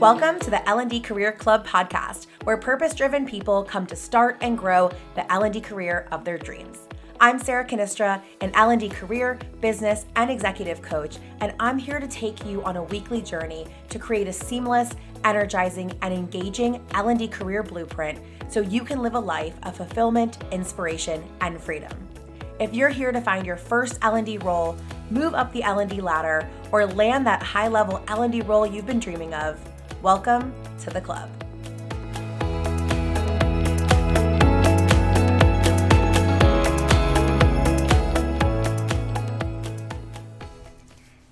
Welcome to the L&D Career Club podcast, where purpose-driven people come to start and grow the L&D career of their dreams. I'm Sarah Cannistra, an L&D career, business, and executive coach, and I'm here to take you on a weekly journey to create a seamless, energizing, and engaging L&D career blueprint so you can live a life of fulfillment, inspiration, and freedom. If you're here to find your first L&D role, move up the L&D ladder, or land that high-level L&D role you've been dreaming of, welcome to the club.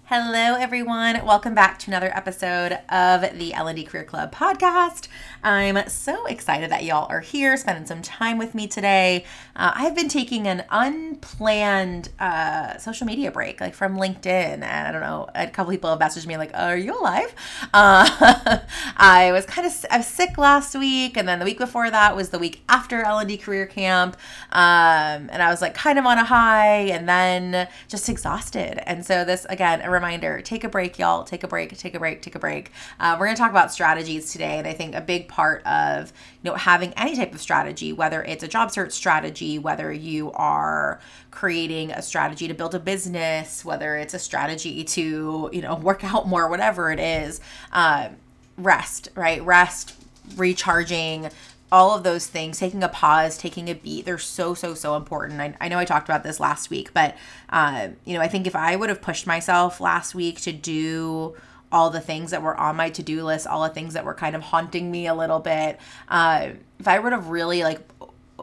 Hello, everyone. Welcome back to another episode of the L&D Career Club podcast. I'm so excited that y'all are here, spending some time with me today. Uh, I've been taking an unplanned uh, social media break, like from LinkedIn, and I don't know, a couple people have messaged me like, "Are you alive?" Uh, I was kind of I was sick last week, and then the week before that was the week after L&D Career Camp, um, and I was like kind of on a high, and then just exhausted. And so this again reminder take a break, y'all. Take a break, take a break, take a break. Uh, we're going to talk about strategies today. And I think a big part of you know having any type of strategy, whether it's a job search strategy, whether you are creating a strategy to build a business, whether it's a strategy to you know work out more, whatever it is, uh, rest, right? Rest, recharging, all of those things, taking a pause, taking a beat, they're so, so, so important. I, I know I talked about this last week, but, uh, you know, I think if I would have pushed myself last week to do all the things that were on my to-do list, all the things that were kind of haunting me a little bit, uh, if I would have really like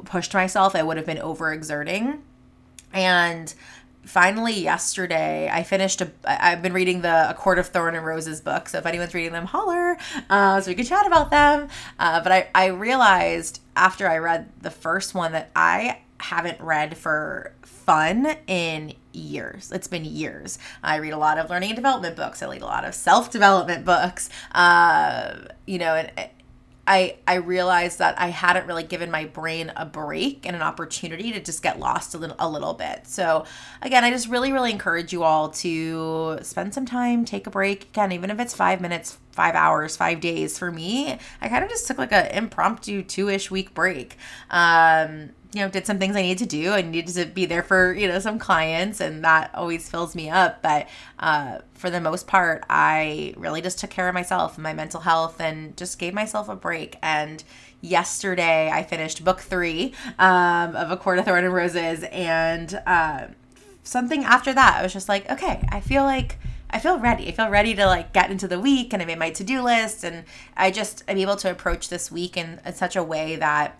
pushed myself, I would have been overexerting. And finally yesterday i finished a i've been reading the a court of thorn and roses book so if anyone's reading them holler uh, so we can chat about them. Uh, but I, I realized after i read the first one that i haven't read for fun in years. It's been years. I read a lot of learning and development books. I read a lot of self-development books. Uh, you know and I I realized that I hadn't really given my brain a break and an opportunity to just get lost a little a little bit. So again, I just really really encourage you all to spend some time, take a break. Again, even if it's 5 minutes, 5 hours, 5 days for me, I kind of just took like a impromptu 2ish week break. Um you know, did some things I needed to do. I needed to be there for, you know, some clients and that always fills me up. But uh, for the most part, I really just took care of myself and my mental health and just gave myself a break. And yesterday I finished book three um, of A Court of Thorn and Roses. And uh, something after that, I was just like, okay, I feel like. I feel ready. I feel ready to like get into the week and I made my to-do list and I just I'm able to approach this week in, in such a way that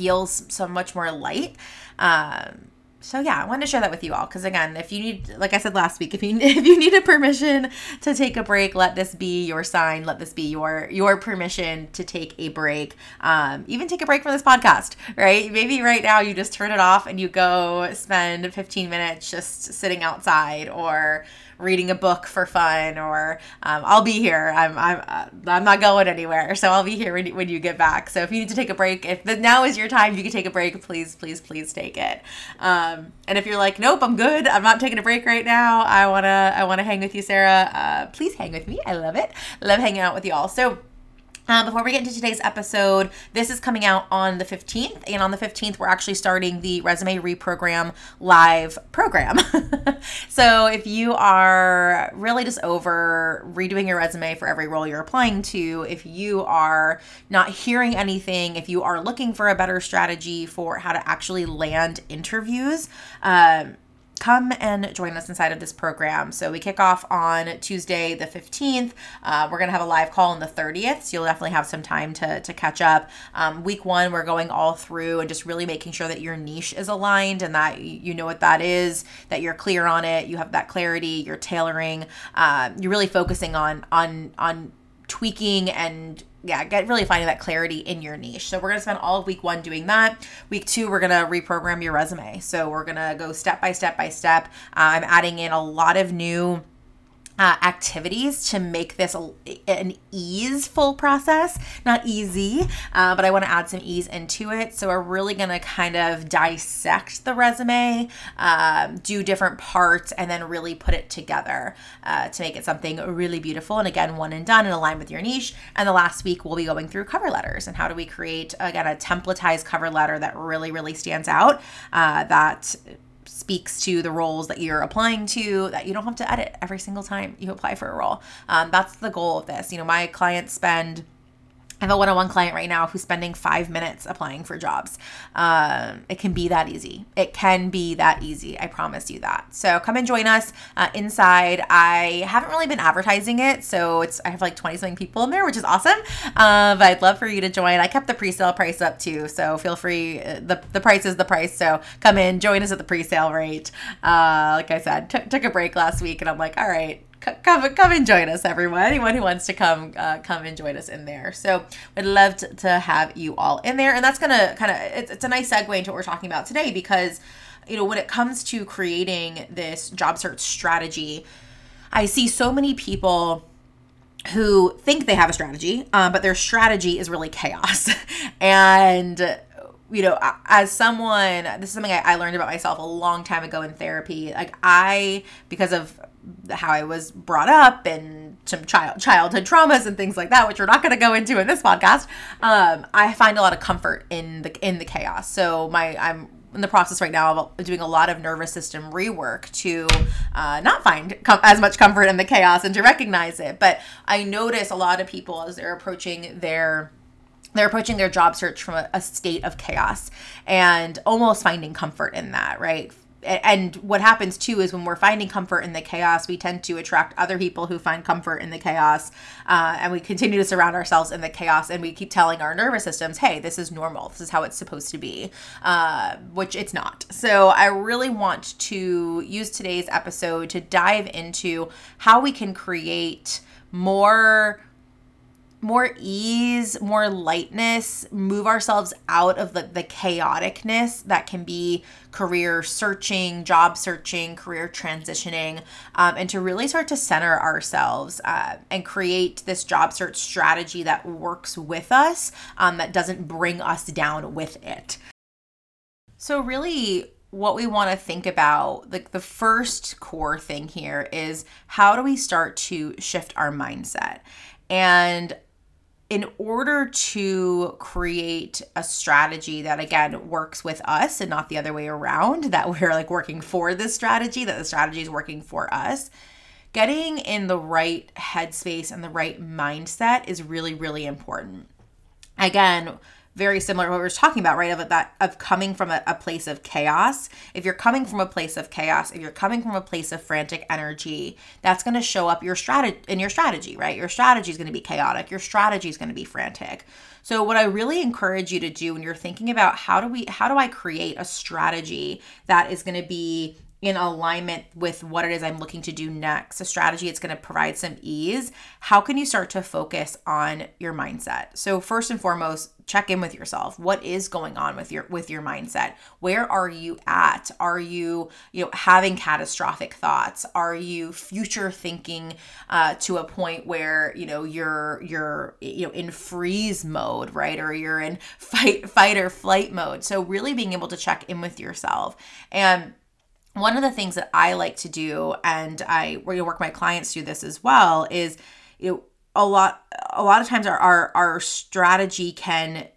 feels so much more light. Um, so yeah, I wanted to share that with you all because again, if you need, like I said last week, if you if you need a permission to take a break, let this be your sign. Let this be your your permission to take a break. Um, even take a break from this podcast, right? Maybe right now you just turn it off and you go spend 15 minutes just sitting outside or reading a book for fun, or um, I'll be here. I'm I'm uh, I'm not going anywhere, so I'll be here when, when you get back. So if you need to take a break, if the, now is your time, you can take a break. Please, please, please take it. Um, and if you're like, nope, I'm good. I'm not taking a break right now. I wanna I wanna hang with you, Sarah. Uh, please hang with me. I love it. love hanging out with y'all. So uh, before we get into today's episode, this is coming out on the 15th, and on the 15th, we're actually starting the Resume Reprogram live program. so, if you are really just over redoing your resume for every role you're applying to, if you are not hearing anything, if you are looking for a better strategy for how to actually land interviews, um, come and join us inside of this program. So we kick off on Tuesday, the 15th. Uh, we're going to have a live call on the 30th. So you'll definitely have some time to, to catch up. Um, week one, we're going all through and just really making sure that your niche is aligned and that you know what that is, that you're clear on it, you have that clarity, you're tailoring, uh, you're really focusing on, on, on tweaking and yeah, get really finding that clarity in your niche. So we're gonna spend all of week one doing that. Week two, we're gonna reprogram your resume. So we're gonna go step by step by step. Uh, I'm adding in a lot of new uh, activities to make this a, an easeful process. Not easy, uh, but I want to add some ease into it. So we're really going to kind of dissect the resume, um, do different parts, and then really put it together uh, to make it something really beautiful. And again, one and done and align with your niche. And the last week, we'll be going through cover letters and how do we create, again, a templatized cover letter that really, really stands out uh, that speaks to the roles that you're applying to that you don't have to edit every single time you apply for a role. Um, that's the goal of this. You know, my clients spend I have a one on one client right now who's spending five minutes applying for jobs. Um, it can be that easy. It can be that easy. I promise you that. So come and join us uh, inside. I haven't really been advertising it. So it's, I have like 20 something people in there, which is awesome. Uh, but I'd love for you to join. I kept the pre sale price up too. So feel free. Uh, the, the price is the price. So come in, join us at the pre sale rate. Uh, like I said, t- took a break last week and I'm like, all right, come come and join us everyone. Anyone who wants to come uh, come and join us in there. So we'd love to, to have you all in there and that's gonna kind of it's, it's a nice segue into what we're talking about today because you know when it comes to creating this job search strategy i see so many people who think they have a strategy um, but their strategy is really chaos. And you know, as someone, this is something I, I, learned about myself a long time ago in therapy. Like I, because of how I was brought up and some child childhood traumas and things like that, which we're not going to go into in this podcast. Um, I find a lot of comfort in the in the chaos. So my I'm in the process right now of doing a lot of nervous system rework to uh, not find com- as much comfort in the chaos and to recognize it. But I notice a lot of people as they're approaching their they're approaching their job search from a, a, state of chaos and almost finding comfort in that, right? And what happens too is when we're finding comfort in the chaos, we tend to attract other people who find comfort in the chaos. Uh, and we continue to surround ourselves in the chaos. And we keep telling our nervous systems, hey, this is normal. This is how it's supposed to be, uh, which it's not. So I really want to use today's episode to dive into how we can create more more ease, more lightness, move ourselves out of the, the chaoticness that can be career searching, job searching, career transitioning, um, and to really start to center ourselves uh, and create this job search strategy that works with us, um, that doesn't bring us down with it. So, really, what we want to think about, like the first core thing here is how do we start to shift our mindset? And in order to create a strategy that again works with us and not the other way around that we're like working for this strategy that the strategy is working for us getting in the right headspace and the right mindset is really really important. Again very similar to what we were talking about, right? Of that of coming from a, a, place of chaos. If you're coming from a place of chaos, if you're coming from a place of frantic energy, that's going to show up your strategy in your strategy, right? Your strategy is going to be chaotic. Your strategy is going to be frantic. So what I really encourage you to do when you're thinking about how do we how do I create a strategy that is going to be in alignment with what it is I'm looking to do next, a strategy it's going to provide some ease, how can you start to focus on your mindset? So first and foremost, check in with yourself. What is going on with your with your mindset? Where are you at? Are you, you know, having catastrophic thoughts? Are you future thinking uh, to a point where, you know, you're you're you know in freeze mode, right? Or you're in fight fight or flight mode. So really being able to check in with yourself and one of the things that I like to do, and I where you work my clients through this as well, is you know a lot a lot of times our our, our strategy can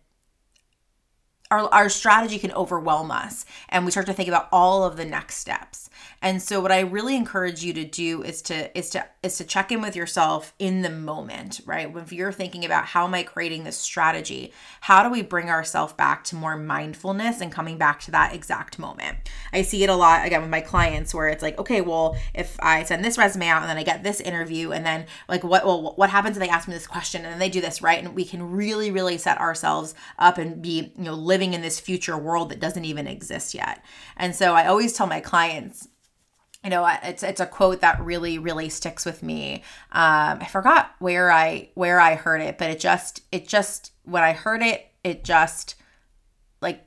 our, our strategy can overwhelm us and we start to think about all of the next steps and so what I really encourage you to do is to is to is to check in with yourself in the moment, right? If you're thinking about how am I creating this strategy, how do we bring ourselves back to more mindfulness and coming back to that exact moment? I see it a lot again with my clients where it's like, okay, well, if I send this resume out and then I get this interview and then like what well what happens if they ask me this question and then they do this, right? And we can really really set ourselves up and be, you know, living in this future world that doesn't even exist yet. And so I always tell my clients you know it's it's a quote that really really sticks with me um i forgot where i where i heard it but it just it just when i heard it it just like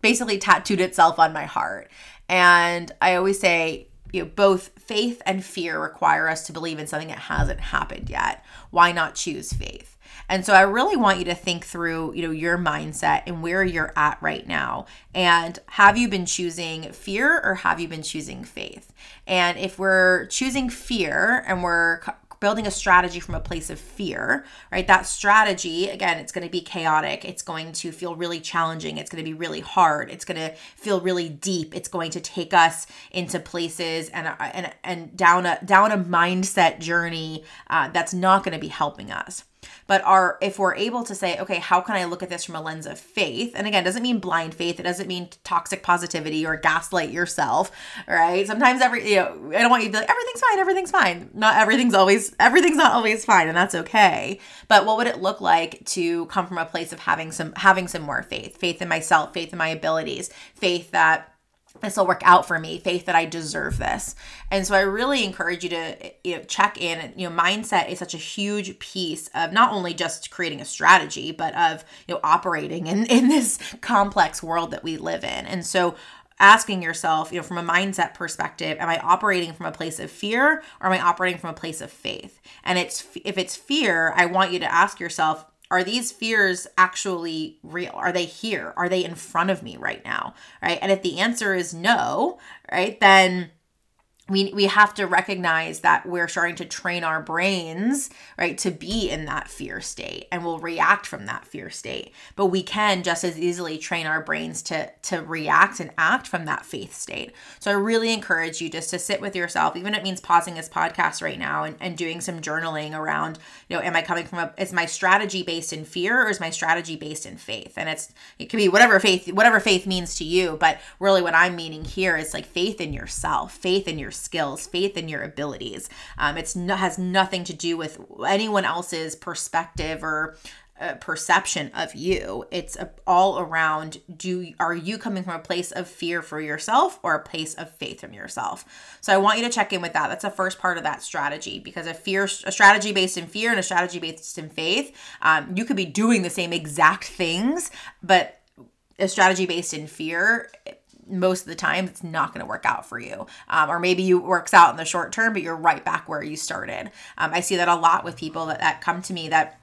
basically tattooed itself on my heart and i always say you know, both faith and fear require us to believe in something that hasn't happened yet. Why not choose faith? And so I really want you to think through, you know, your mindset and where you're at right now. And have you been choosing fear or have you been choosing faith? And if we're choosing fear and we're building a strategy from a place of fear, right? That strategy, again, it's going to be chaotic. It's going to feel really challenging. It's going to be really hard. It's going to feel really deep. It's going to take us into places and and and down a down a mindset journey uh, that's not going to be helping us but are if we're able to say okay how can i look at this from a lens of faith? And again doesn't mean blind faith. It doesn't mean toxic positivity or gaslight yourself right? Sometimes every you know i don't want you to be like everything's fine everything's fine. Not everything's always everything's not always fine and that's okay. But what would it look like to come from a place of having some having some more faith? Faith in myself faith in my abilities faith that this will work out for me faith that i deserve this. And so i really encourage you to you know check in. You know mindset is such a huge piece of not only just creating a strategy but of you know operating in in this complex world that we live in. And so asking yourself, you know, from a mindset perspective, am I operating from a place of fear or am I operating from a place of faith? And it's if it's fear, I want you to ask yourself, are these fears actually real? Are they here? Are they in front of me right now? Right? And if the answer is no, right, then we we have to recognize that we're starting to train our brains right to be in that fear state and we'll react from that fear state. But we can just as easily train our brains to to react and act from that faith state. So i really encourage you just to sit with yourself even if it means pausing this podcast right now and, and doing some journaling around you know am i coming from a is my strategy based in fear or is my strategy based in faith? And it's it can be whatever faith whatever faith means to you but really what i'm meaning here is like faith in yourself faith in your skills, faith in your abilities. Um, it's no, has nothing to do with anyone else's perspective or uh, perception of you. It's a, all around do are you coming from a place of fear for yourself or a place of faith from yourself? So I want you to check in with that. That's the first part of that strategy because a fear a strategy based in fear and a strategy based in faith, um, you could be doing the same exact things, but a strategy based in fear most of the time it's not going to work out for you. Um, or maybe you works out in the short term but you're right back where you started. Um, i see that a lot with people that, that come to me that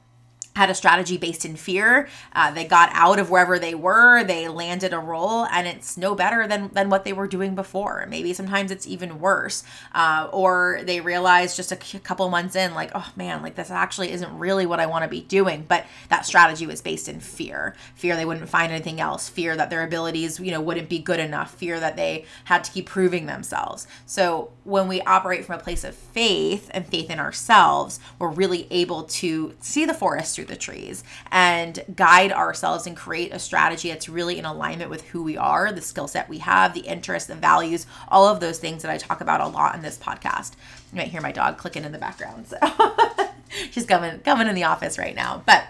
had a strategy based in fear. Uh, they got out of wherever they were. They landed a role, and it's no better than than what they were doing before. Maybe sometimes it's even worse. Uh, or they realize just a couple months in, like, oh man, like this actually isn't really what I want to be doing. But that strategy was based in fear. Fear they wouldn't find anything else. Fear that their abilities, you know, wouldn't be good enough. Fear that they had to keep proving themselves. So when we operate from a place of faith and faith in ourselves, we're really able to see the forest through through the trees and guide ourselves and create a strategy that's really in alignment with who we are, the skill set we have, the interests, the values, all of those things that I talk about a lot in this podcast. You might hear my dog clicking in the background. So she's coming coming in the office right now. But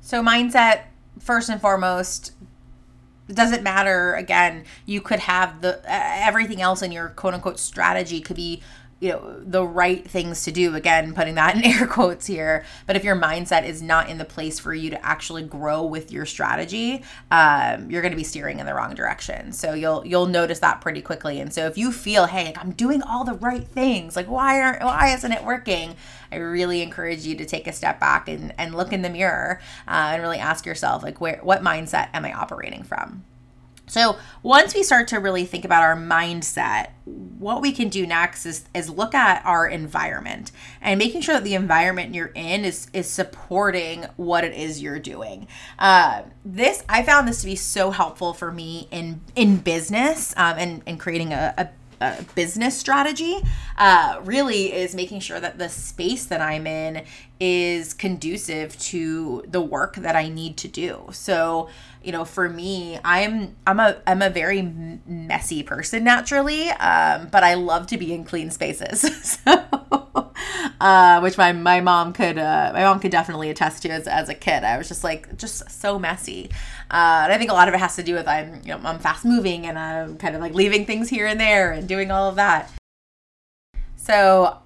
so mindset first and foremost it doesn't matter again you could have the uh, everything else in your quote unquote strategy could be you know the right things to do again putting that in air quotes here but if your mindset is not in the place for you to actually grow with your strategy um, you're going to be steering in the wrong direction. So you'll you'll notice that pretty quickly. And so if you feel hey like, i'm doing all the right things like why aren't why isn't it working? I really encourage you to take a step back and, and look in the mirror uh, and really ask yourself like where what mindset am i operating from so once we start to really think about our mindset, what we can do next is, is look at our environment and making sure that the environment you're in is is supporting what it is you're doing. Uh, this I found this to be so helpful for me in in business um, and and creating a, a business strategy uh, really is making sure that the space that I'm in is conducive to the work that I need to do. So, you know, for me, I'm I'm a I'm a very messy person naturally, um, but I love to be in clean spaces. so, uh, which my my mom could uh, my mom could definitely attest to as, as a kid. I was just like just so messy, uh, and I think a lot of it has to do with I'm you know I'm fast moving and I'm kind of like leaving things here and there and doing all of that. So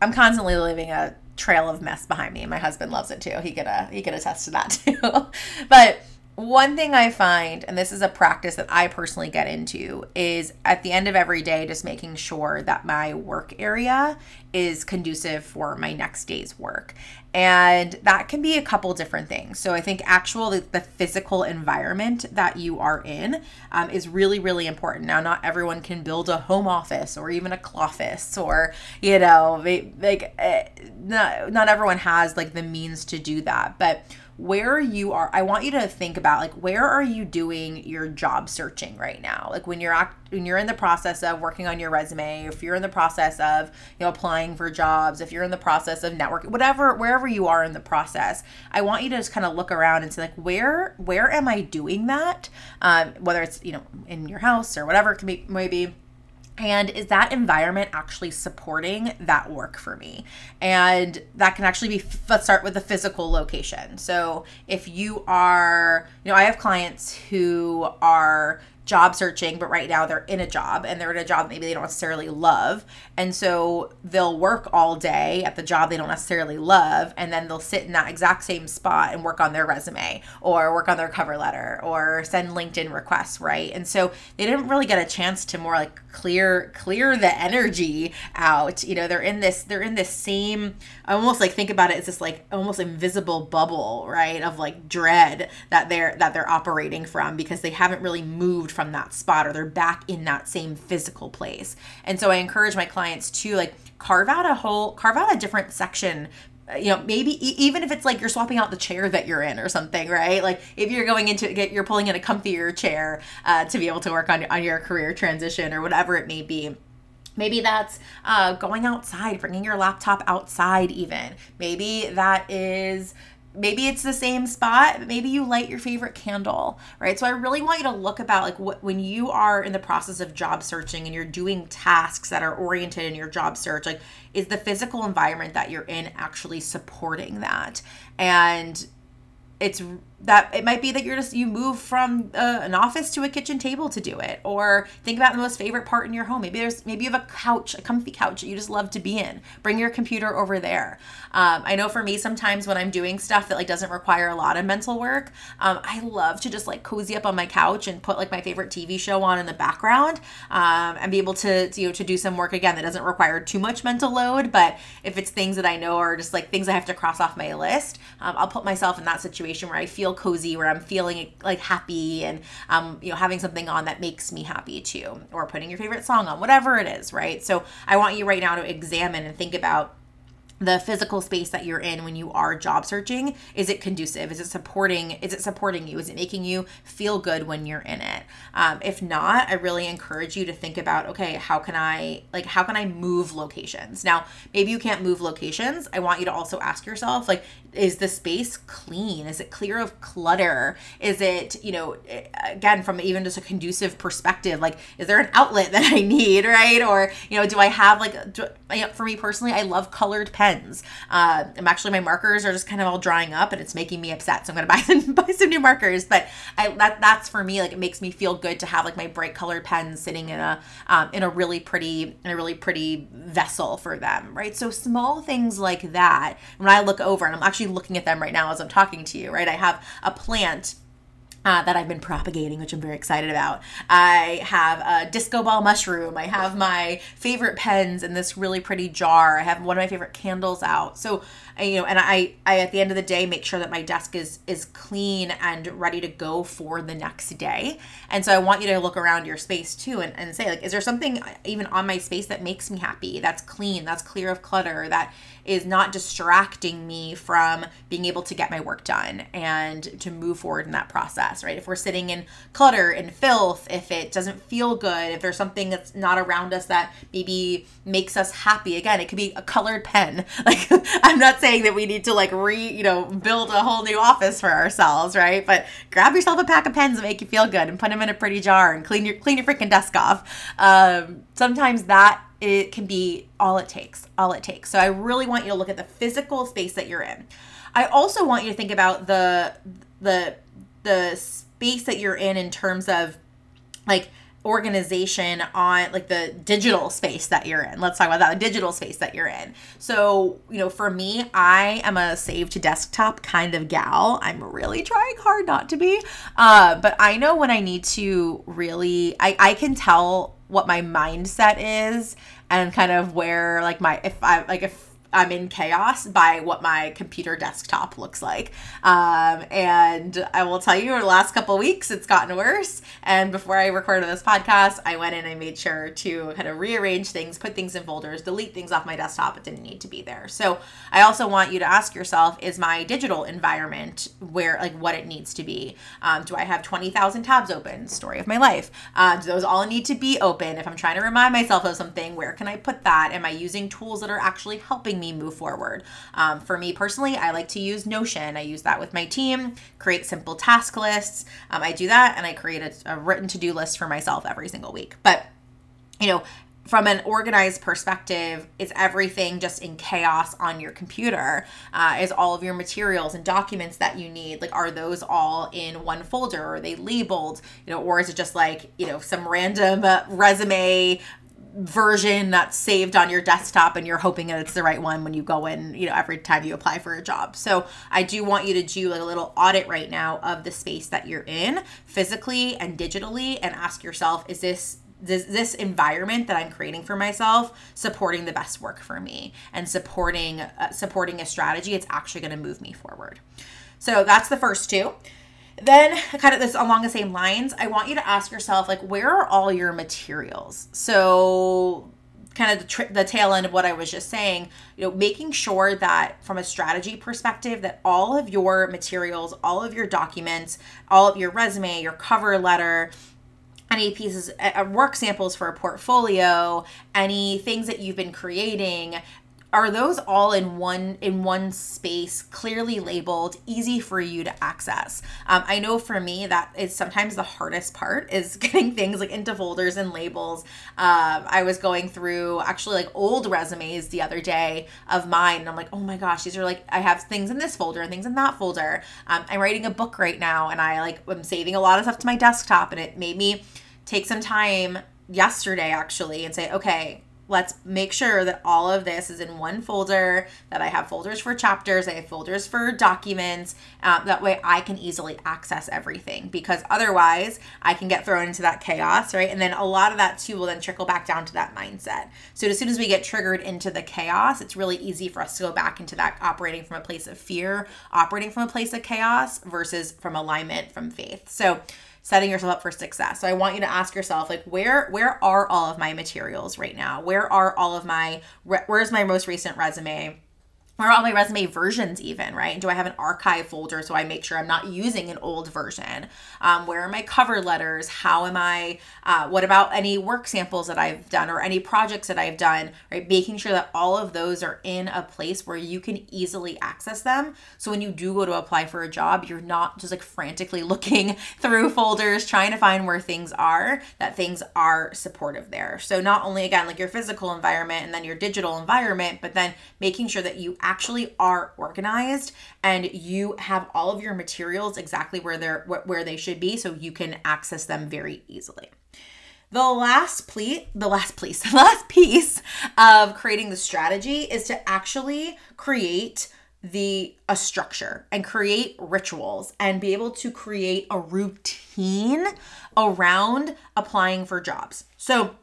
I'm constantly leaving a trail of mess behind me. My husband loves it too. He could uh, he could attest to that too. but one thing I find, and this is a practice that I personally get into, is at the end of every day, just making sure that my work area is conducive for my next day's work. And that can be a couple different things. So I think actual the, the physical environment that you are in um, is really, really important. Now, not everyone can build a home office or even a office or, you know, like eh, not, not everyone has like the means to do that. But where you are i want you to think about like where are you doing your job searching right now? Like when you're act, when you're in the process of working on your resume if you're in the process of you know applying for jobs if you're in the process of networking whatever wherever you are in the process i want you to just kind of look around and say like where where am i doing that? Um, whether it's you know in your house or whatever it can be maybe and is that environment actually supporting that work for me? And that can actually be let's start with the physical location. So if you are you know i have clients who are job searching, but right now they're in a job and they're in a job maybe they don't necessarily love. And so they'll work all day at the job they don't necessarily love. And then they'll sit in that exact same spot and work on their resume or work on their cover letter or send LinkedIn requests, right? And so they didn't really get a chance to more like clear clear the energy out. You know, they're in this they're in this same almost like think about it as this like almost invisible bubble, right? Of like dread that they're that they're operating from because they haven't really moved from that spot or they're back in that same physical place. And so I encourage my clients to like carve out a whole carve out a different section uh, you know maybe even if it's like you're swapping out the chair that you're in or something right like if you're going into get you're pulling in a comfier chair uh, to be able to work on, on your career transition or whatever it may be Maybe that's uh, going outside, bringing your laptop outside, even. Maybe that is maybe it's the same spot maybe you light your favorite candle right? So i really want you to look about like what when you are in the process of job searching and you're doing tasks that are oriented in your job search like is the physical environment that you're in actually supporting that? And it's that it might be that you're just you move from uh, an office to a kitchen table to do it or think about the most favorite part in your home. Maybe there's maybe you have a couch a comfy couch that you just love to be in. Bring your computer over there. Um, i know for me sometimes when i'm doing stuff that like doesn't require a lot of mental work um, i love to just like cozy up on my couch and put like my favorite tv show on in the background um, and be able to, you know to do some work again that doesn't require too much mental load. But if it's things that i know are just like things i have to cross off my list um, i'll put myself in that situation where i feel feel cozy, where I'm feeling like happy and um, you know, having something on that makes me happy too, or putting your favorite song on, whatever it is, right? So I want you right now to examine and think about the physical space that you're in when you are job searching is it conducive? Is it supporting is it supporting you? Is it making you feel good when you're in it? Um, if not i really encourage you to think about okay how can i like how can i move locations? Now maybe you can't move locations. I want you to also ask yourself like is the space clean? Is it clear of clutter? Is it you know again from even just a conducive perspective like is there an outlet that i need right? Or you know do i have like do, for me personally i love colored pens Uh, I'm actually my markers are just kind of all drying up, and it's making me upset. So I'm gonna buy some buy some new markers. But I that that's for me like it makes me feel good to have like my bright colored pens sitting in a um, in a really pretty in a really pretty vessel for them, right? So small things like that. When I look over, and I'm actually looking at them right now as I'm talking to you, right? I have a plant uh, that I've been propagating, which I'm very excited about. I have a disco ball mushroom. I have my favorite pens in this really pretty jar. I have one of my favorite candles out. So you know and I, I at the end of the day make sure that my desk is is clean and ready to go for the next day. And so i want you to look around your space too and, and say like is there something even on my space that makes me happy that's clean that's clear of clutter that is not distracting me from being able to get my work done and to move forward in that process right? If we're sitting in clutter and filth if it doesn't feel good if there's something that's not around us that maybe makes us happy again it could be a colored pen. Like i'm not saying saying that we need to like re, you know, build a whole new office for ourselves, right? But grab yourself a pack of pens that make you feel good and put them in a pretty jar and clean your clean your freaking desk off. Um, sometimes that it can be all it takes, all it takes. So I really want you to look at the physical space that you're in. I also want you to think about the the the space that you're in in terms of like organization on like the digital space that you're in. Let's talk about that, the digital space that you're in. So, you know, for me, I am a save to desktop kind of gal. I'm really trying hard not to be. Uh, but I know when I need to really, I, I can tell what my mindset is and kind of where like my, if I, like if, I'm in chaos by what my computer desktop looks like. Um, and I will tell you, over the last couple weeks, it's gotten worse. And before I recorded this podcast, I went in and made sure to kind of rearrange things, put things in folders, delete things off my desktop that didn't need to be there. So I also want you to ask yourself is my digital environment where, like, what it needs to be? Um, do I have 20,000 tabs open? Story of my life. Uh, do those all need to be open? If I'm trying to remind myself of something, where can I put that? Am I using tools that are actually helping me move forward. Um, for me personally, I like to use Notion. I use that with my team, create simple task lists. Um, I do that and I create a, a written to do list for myself every single week. But, you know, from an organized perspective, is everything just in chaos on your computer? Uh, is all of your materials and documents that you need like are those all in one folder? Are they labeled? You know, or is it just like you know some random uh, resume version that's saved on your desktop and you're hoping that it's the right one when you go in, you know, every time you apply for a job. So I do want you to do a little audit right now of the space that you're in physically and digitally and ask yourself, is this this this environment that I'm creating for myself supporting the best work for me and supporting uh, supporting a strategy it's actually going to move me forward. So that's the first two. Then, kind of this along the same lines, I want you to ask yourself, like, where are all your materials? So, kind of the, tr- the tail end of what I was just saying, you know, making sure that from a strategy perspective, that all of your materials, all of your documents, all of your resume, your cover letter, any pieces uh, work samples for a portfolio any things that you've been creating are those all in one in one space clearly labeled easy for you to access? Um, i know for me that is sometimes the hardest part is getting things like into folders and labels. Um, i was going through actually like old resumes the other day of mine and i'm like oh my gosh these are like i have things in this folder and things in that folder. Um, i'm writing a book right now and i like i'm saving a lot of stuff to my desktop and it made me take some time yesterday actually and say okay let's make sure that all of this is in one folder that i have folders for chapters i have folders for documents uh, that way i can easily access everything because otherwise i can get thrown into that chaos right? And then a lot of that too will then trickle back down to that mindset. So as soon as we get triggered into the chaos it's really easy for us to go back into that operating from a place of fear operating from a place of chaos versus from alignment from faith. So setting yourself up for success. So I want you to ask yourself like where where are all of my materials right now? Where are all of my where's my most recent resume? Or all my resume versions even right? Do i have an archive folder so i make sure i'm not using an old version? Um, where are my cover letters? How am i uh, what about any work samples that i've done or any projects that i've done right? Making sure that all of those are in a place where you can easily access them. So when you do go to apply for a job you're not just like frantically looking through folders trying to find where things are that things are supportive there. So not only again like your physical environment and then your digital environment but then making sure that you actually are organized and you have all of your materials exactly where they're where they should be so you can access them very easily. The last ple- the last piece, the last piece of creating the strategy is to actually create the a structure and create rituals and be able to create a routine around applying for jobs. So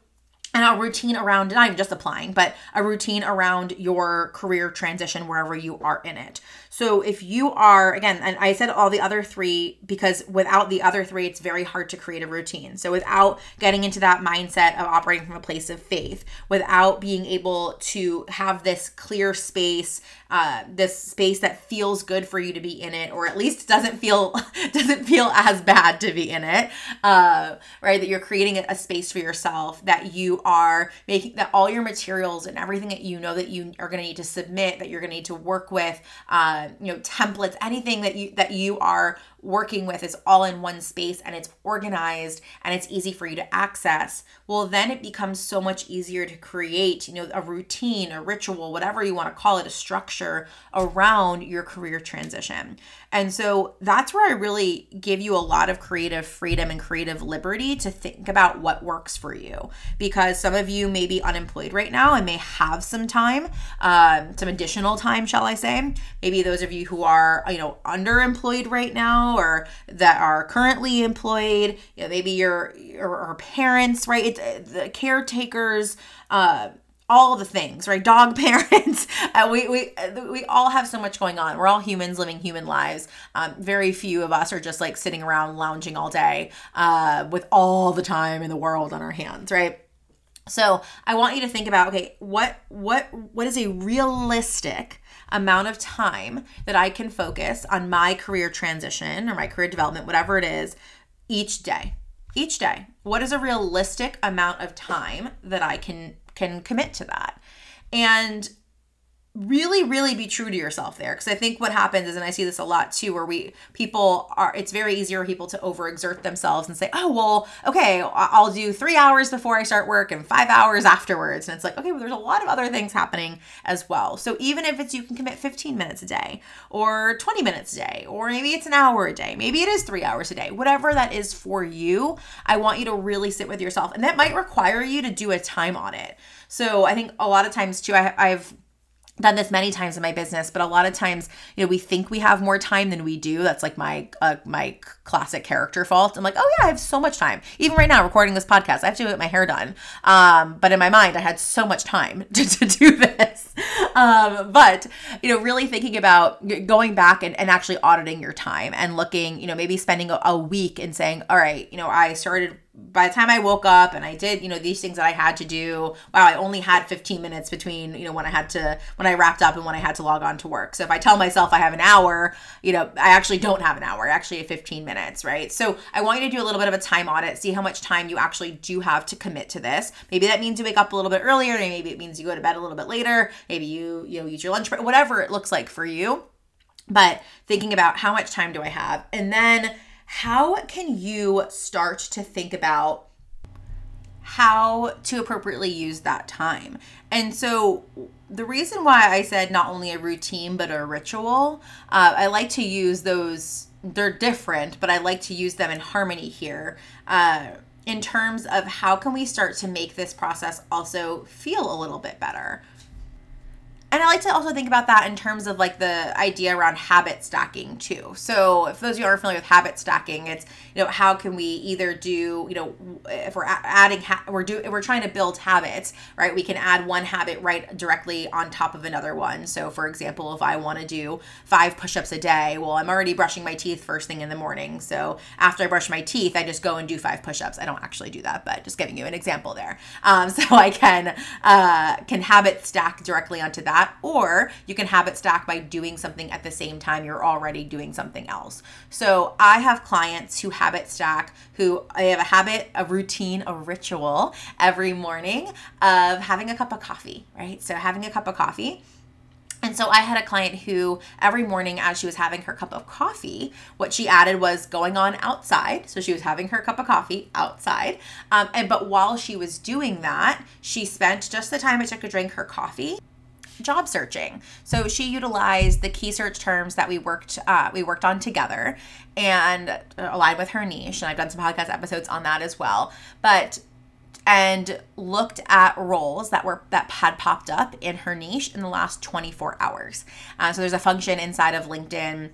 and a routine around not even just applying, but a routine around your career transition wherever you are in it. So if you are, again, and I said all the other three because without the other three, it's very hard to create a routine. So without getting into that mindset of operating from a place of faith, without being able to have this clear space, uh, this space that feels good for you to be in it, or at least doesn't feel doesn't feel as bad to be in it, uh, right? That you're creating a space for yourself that you are making that all your materials and everything that you know that you are going to need to submit that you're going to need to work with uh, Uh, you know templates anything that you that you are working with is all in one space and it's organized and it's easy for you to access, well, then it becomes so much easier to create, you know, a routine, a ritual, whatever you want to call it, a structure around your career transition. And so that's where I really give you a lot of creative freedom and creative liberty to think about what works for you. Because some of you may be unemployed right now and may have some time, um, some additional time, shall I say. Maybe those of you who are, you know, underemployed right now or that are currently employed, you know, maybe your or, parents, right? It's the caretakers, uh, all the things, right? Dog parents. Uh, we we we all have so much going on. We're all humans living human lives. Um, very few of us are just like sitting around lounging all day uh, with all the time in the world on our hands, right? So I want you to think about okay, what what what is a realistic amount of time that I can focus on my career transition or my career development, whatever it is, each day. Each day. What is a realistic amount of time that I can can commit to that? And really really be true to yourself there. Because i think what happens is and i see this a lot too where we people are it's very easy for people to overexert themselves and say oh well okay i'll do three hours before i start work and five hours afterwards. And it's like okay well there's a lot of other things happening as well. So even if it's you can commit 15 minutes a day or 20 minutes a day or maybe it's an hour a day maybe it is three hours a day whatever that is for you i want you to really sit with yourself. And that might require you to do a time audit. So i think a lot of times too I, i've done this many times in my business but a lot of times you know we think we have more time than we do. That's like my uh, my classic character fault. I'm like oh yeah i have so much time. Even right now recording this podcast i have to get my hair done. Um, but in my mind i had so much time to, to do this. Um, but you know really thinking about going back and, and actually auditing your time and looking you know maybe spending a, a week and saying all right you know i started by the time I woke up and I did, you know, these things that I had to do, wow, I only had 15 minutes between, you know, when I had to, when I wrapped up and when I had to log on to work. So if I tell myself I have an hour, you know, I actually don't have an hour, I actually have 15 minutes, right? So I want you to do a little bit of a time audit, see how much time you actually do have to commit to this. Maybe that means you wake up a little bit earlier, maybe it means you go to bed a little bit later, maybe you, you know, use your lunch whatever it looks like for you. But thinking about how much time do I have? And then how can you start to think about how to appropriately use that time? And so, the reason why I said not only a routine but a ritual, uh, I like to use those, they're different, but I like to use them in harmony here. Uh, in terms of how can we start to make this process also feel a little bit better and I like to also think about that in terms of like the idea around habit stacking too. So, if those of you aren't familiar with habit stacking, it's you know how can we either do you know if we're adding ha- we're doing we're trying to build habits, right? We can add one habit right directly on top of another one. So, for example, if I want to do five push-ups a day, well, I'm already brushing my teeth first thing in the morning. So, after I brush my teeth, I just go and do five push-ups. I don't actually do that, but just giving you an example there. Um, so I can uh, can habit stack directly onto that or you can habit stack by doing something at the same time you're already doing something else. So I have clients who habit stack, who I have a habit, a routine, a ritual every morning of having a cup of coffee, right? So having a cup of coffee. And so I had a client who every morning as she was having her cup of coffee, what she added was going on outside. So she was having her cup of coffee outside. Um, and but while she was doing that, she spent just the time it took to drink her coffee job searching. So she utilized the key search terms that we worked uh, we worked on together and aligned with her niche. And I've done some podcast episodes on that as well. But and looked at roles that were that had popped up in her niche in the last 24 hours. Uh, so there's a function inside of LinkedIn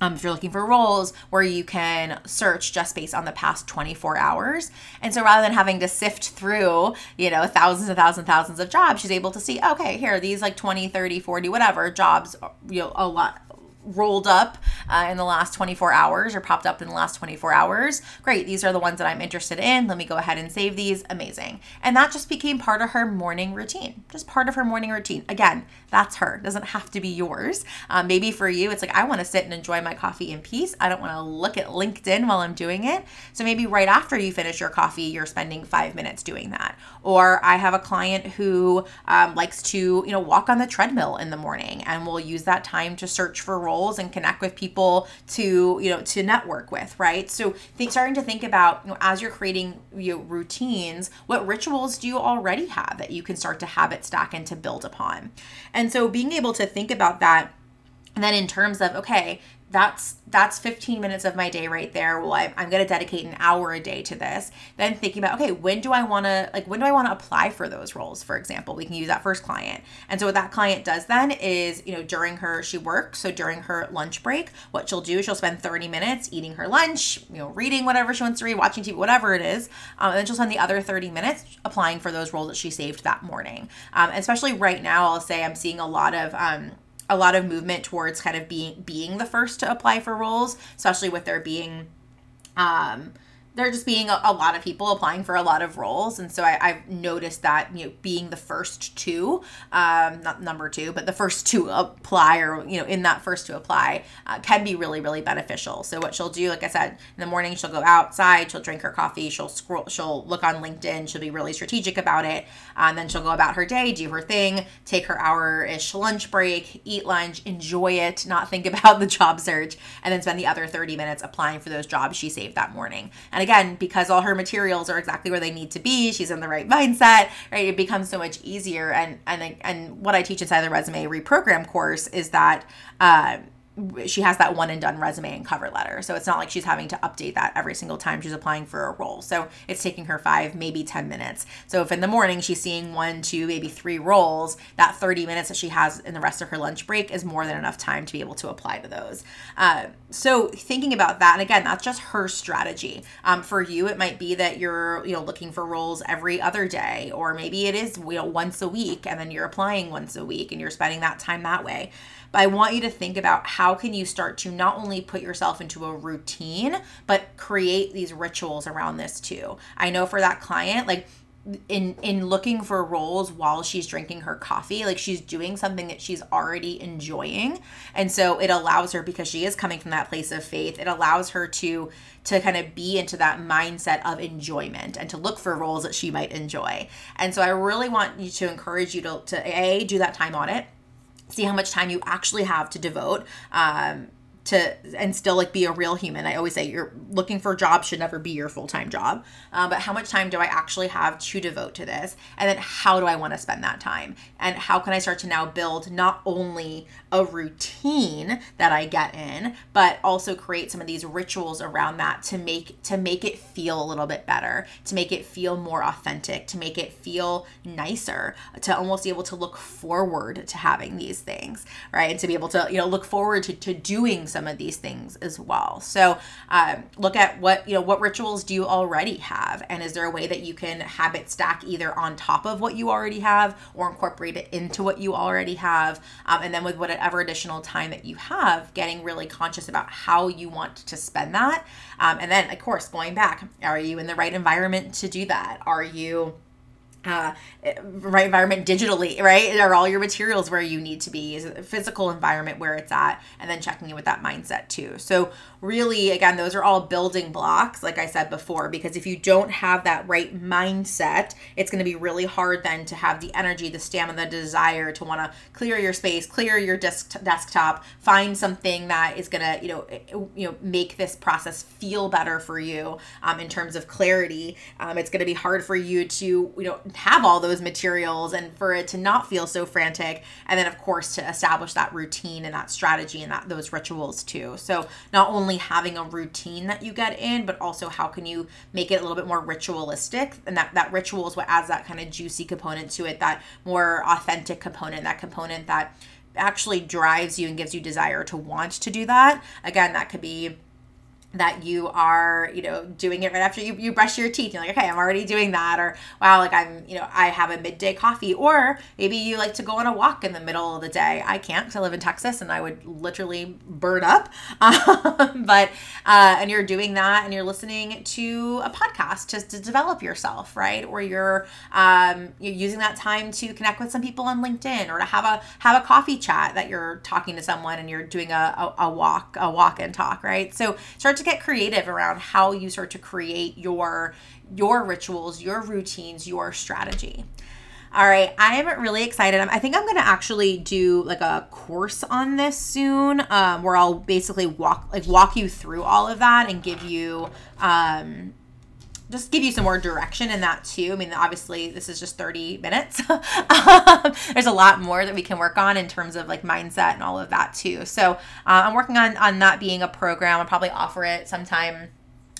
um, if you're looking for roles where you can search just based on the past 24 hours. And so rather than having to sift through, you know, thousands and thousands and thousands of jobs, she's able to see, okay, here, these like 20, 30, 40, whatever jobs, you know, a lot rolled up uh, in the last 24 hours or popped up in the last 24 hours. Great, these are the ones that I'm interested in. Let me go ahead and save these. Amazing. And that just became part of her morning routine, just part of her morning routine. Again, that's her. It doesn't have to be yours. Um, maybe for you, it's like, I want to sit and enjoy my coffee in peace. I don't want to look at LinkedIn while I'm doing it. So maybe right after you finish your coffee, you're spending five minutes doing that. Or I have a client who um, likes to, you know, walk on the treadmill in the morning and will use that time to search for roles roles and connect with people to you know to network with right? So starting to think about you know as you're creating you know, routines what rituals do you already have that you can start to habit stack and to build upon? And so being able to think about that and then in terms of okay that's that's 15 minutes of my day right there. Well I, i'm going to dedicate an hour a day to this. Then thinking about okay when do i want to like when do i want to apply for those roles for example? We can use that first client. And so what that client does then is you know during her she works so during her lunch break what she'll do she'll spend 30 minutes eating her lunch you know reading whatever she wants to read watching tv whatever it is. Um, and then she'll spend the other 30 minutes applying for those roles that she saved that morning. Um, especially right now i'll say i'm seeing a lot of um, a lot of movement towards kind of being being the first to apply for roles, especially with there being um there just being a, a, lot of people applying for a lot of roles. And so I, have noticed that you know being the first two um, not number two but the first to apply or you know in that first to apply uh, can be really really beneficial. So what she'll do like i said in the morning she'll go outside she'll drink her coffee she'll scroll she'll look on linkedin she'll be really strategic about it. Uh, and then she'll go about her day do her thing take her hour-ish lunch break eat lunch enjoy it not think about the job search and then spend the other 30 minutes applying for those jobs she saved that morning. And again, because all her materials are exactly where they need to be, she's in the right mindset, right? It becomes so much easier. And and and what I teach inside the resume reprogram course is that uh, she has that one and done resume and cover letter. So it's not like she's having to update that every single time she's applying for a role. So it's taking her five, maybe 10 minutes. So if in the morning she's seeing one, two, maybe three roles, that 30 minutes that she has in the rest of her lunch break is more than enough time to be able to apply to those. Uh, so thinking about that, and again, that's just her strategy. Um, for you, it might be that you're, you know, looking for roles every other day, or maybe it is, you know, once a week, and then you're applying once a week and you're spending that time that way. But I want you to think about how can you start to not only put yourself into a routine, but create these rituals around this too. I know for that client, like in in looking for roles while she's drinking her coffee like she's doing something that she's already enjoying. And so it allows her because she is coming from that place of faith it allows her to to kind of be into that mindset of enjoyment and to look for roles that she might enjoy. And so i really want you to encourage you to, to a do that time audit see how much time you actually have to devote um, to and still like be a real human. I always say you're looking for a job should never be your full time job. Um, but how much time do I actually have to devote to this? And then how do I want to spend that time? And how can I start to now build not only a routine that I get in, but also create some of these rituals around that to make to make it feel a little bit better, to make it feel more authentic, to make it feel nicer, to almost be able to look forward to having these things, right? And to be able to you know look forward to to doing some of these things as well. So um, look at what you know what rituals do you already have, and is there a way that you can habit stack either on top of what you already have or incorporate it into what you already have, um, and then with whatever additional time that you have, getting really conscious about how you want to spend that, um, and then of course going back, are you in the right environment to do that? Are you uh, right environment digitally, right? Are all your materials where you need to be? Is a physical environment where it's at? And then checking in with that mindset too. So really again those are all building blocks like i said before because if you don't have that right mindset it's going to be really hard then to have the energy the stamina the desire to want to clear your space clear your desk desktop find something that is going to you know eh, you know make this process feel better for you um, in terms of clarity um, it's going to be hard for you to you know have all those materials and for it to not feel so frantic and then of course to establish that routine and that strategy and that those rituals too so not only having a routine that you get in, but also how can you make it a little bit more ritualistic? And that, that ritual is what adds that kind of juicy component to it, that more authentic component, that component that actually drives you and gives you desire to want to do that. Again, that could be that you are, you know, doing it right after you, you brush your teeth. You're like, okay, I'm already doing that. Or, wow, like I'm, you know, I have a midday coffee. Or maybe you like to go on a walk in the middle of the day. I can't because I live in Texas and I would literally burn up. Um, but, uh, and you're doing that and you're listening to a podcast just to develop yourself, right? Or you're, um, you're using that time to connect with some people on LinkedIn or to have a, have a coffee chat that you're talking to someone and you're doing a, a, a walk, a walk and talk, right? So start to get creative around how you start to create your your rituals, your routines, your strategy. All right, I am really excited. I think I'm to actually do like a course on this soon, um, where I'll basically walk like walk you through all of that and give you um, just give you some more direction in that too. I mean, obviously, this is just 30 minutes. Um, there's a lot more that we can work on in terms of like mindset and all of that too. So uh, I'm working on on that being a program. I'll probably offer it sometime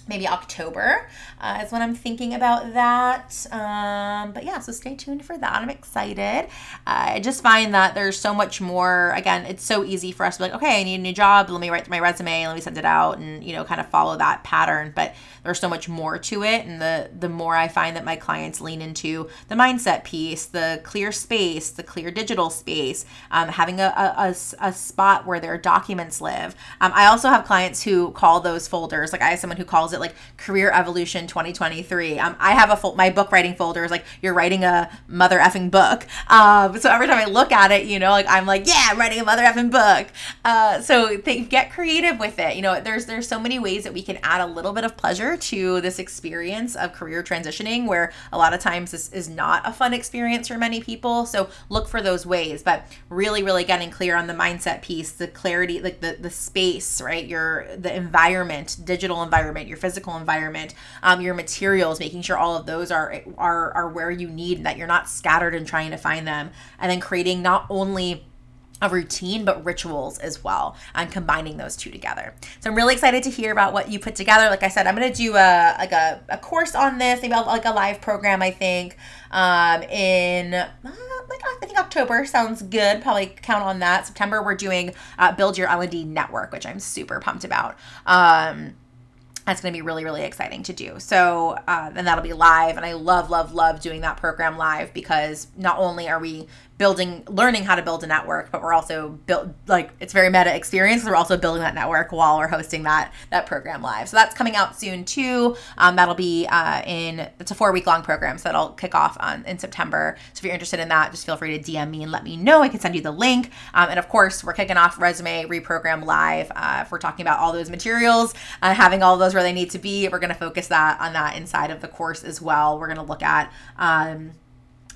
maybe October uh, is when I'm thinking about that. Um, but yeah, so stay tuned for that. I'm excited. Uh, I just find that there's so much more. Again, it's so easy for us to be like, okay, I need a new job. Let me write my resume. Let me send it out, and you know, kind of follow that pattern. But there's so much more to it, and the the more I find that my clients lean into the mindset piece, the clear space, the clear digital space, um, having a, a, a, a, spot where their documents live. Um, I also have clients who call those folders like I have someone who calls it like career evolution 2023. Um, I have a full, my book writing folder is like you're writing a mother effing book. Um, so every time I look at it, you know, like I'm like, yeah, I'm writing a mother effing book. Uh, so th- get creative with it. You know, there's there's so many ways that we can add a little bit of pleasure to this experience of career transitioning, where a lot of times this is not a fun experience for many people. So look for those ways, but really, really getting clear on the mindset piece, the clarity, like the the space, right? Your the environment, digital environment, your physical environment, um, your materials, making sure all of those are are are where you need and that you're not scattered and trying to find them, and then creating not only a routine but rituals as well and combining those two together. So i'm really excited to hear about what you put together. Like i said i'm going to do a like a, a course on this maybe I'll, like a live program i think um in uh, like i think october sounds good probably count on that. September we're doing uh, build your l&d network which i'm super pumped about. Um that's going to be really really exciting to do. So uh, and that'll be live and i love love love doing that program live because not only are we building learning how to build a network but we're also built like it's very meta experience we're also building that network while we're hosting that that program live. So that's coming out soon too. Um, that'll be uh, in it's a four week long program so that'll kick off on in september. So if you're interested in that just feel free to dm me and let me know. I can send you the link. Um, and of course we're kicking off resume reprogram live uh, if we're talking about all those materials uh, having all those where they need to be. We're going to focus that on that inside of the course as well. We're going to look at um,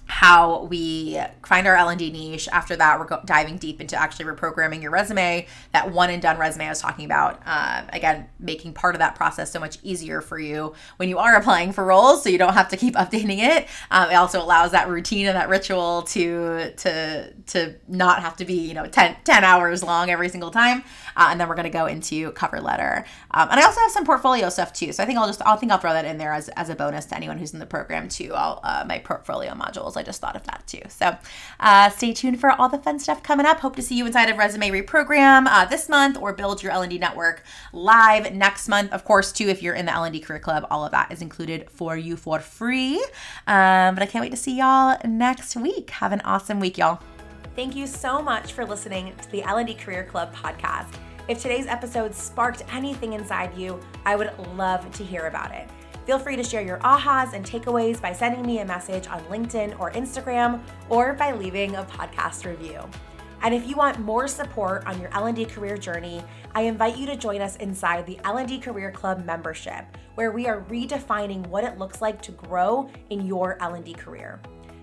how we find our L&D niche. After that, we're diving deep into actually reprogramming your resume. That one and done resume I was talking about. Uh, again, making part of that process so much easier for you when you are applying for roles, so you don't have to keep updating it. Um, it also allows that routine and that ritual to to to not have to be you know 10, 10 hours long every single time. Uh, and then we're going to go into cover letter. Um, and I also have some portfolio stuff too. So I think I'll just I think I'll throw that in there as, as a bonus to anyone who's in the program too. I'll uh, my portfolio modules. I just thought of that too. So uh, stay tuned for all the fun stuff coming up. Hope to see you inside of Resume Reprogram uh, this month or Build Your L&D Network live next month. Of course, too, if you're in the L&D Career Club, all of that is included for you for free. Um, but I can't wait to see y'all next week. Have an awesome week, y'all. Thank you so much for listening to the L&D Career Club podcast. If today's episode sparked anything inside you, I would love to hear about it. Feel free to share your ahas and takeaways by sending me a message on LinkedIn or Instagram or by leaving a podcast review. And if you want more support on your L&D career journey, I invite you to join us inside the L&D Career Club membership, where we are redefining what it looks like to grow in your L&D career.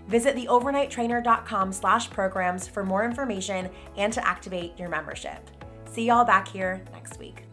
Visit theovernighttrainer.com slash programs for more information and to activate your membership. See y'all back here next week.